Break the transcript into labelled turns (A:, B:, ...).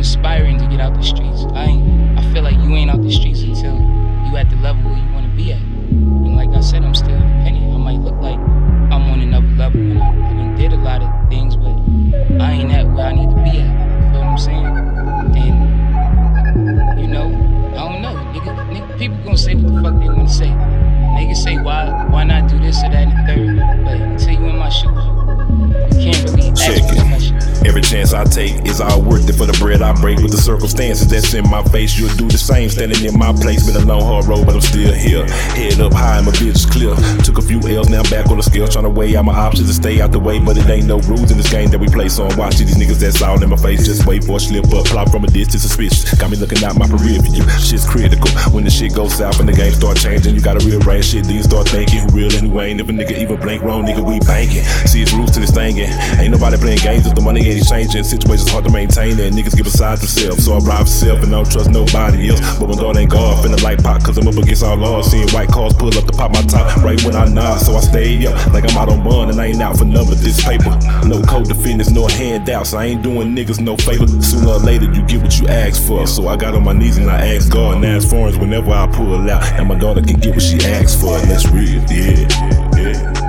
A: Aspiring to get out the streets. I ain't. I feel like you ain't out the streets until you at the level where you want to be at. And like I said, I'm still independent. I might look like I'm on another level, and I, I done did a lot of things, but I ain't at where I need to be at. You feel what I'm saying? And you know, I don't know. Nigga, nigga, people gonna say what the fuck they wanna say. Niggas say why why not do this or that and the third, but until you in my shoes,
B: chance I take is all worth it for the bread I break. With the circumstances that's in my face, you'll do the same. Standing in my place, been a long hard road, but I'm still here. Head up high, my vision's clear. Few L's, now I'm back on the scale, trying to weigh out my options and stay out the way. But it ain't no rules in this game that we play, so I'm watching these niggas that's all in my face. Just wait for a slip up, plop from a distance, suspicious. Got me looking out my career. Shit's critical. When the shit goes south and the game start changing, you gotta rearrange shit. Then you start thinking who real and who ain't. If a nigga even blink wrong, nigga, we banking. See, it's roots to this thing, and ain't nobody playing games if the money ain't changing. Situations hard to maintain, and niggas get beside themselves. So I for self and I don't trust nobody else. But when God ain't God, finna light pot, cause I'm up against all laws. Seeing white cars pull up to pop my top right when I nod. So I stay up like I'm out on bond, and I ain't out for none of this paper. No code defendants, no handouts. I ain't doing niggas no favor. Sooner or later, you get what you ask for. So I got on my knees and I asked God and asked for whenever I pull out. And my daughter can get what she asks for. And that's real, yeah.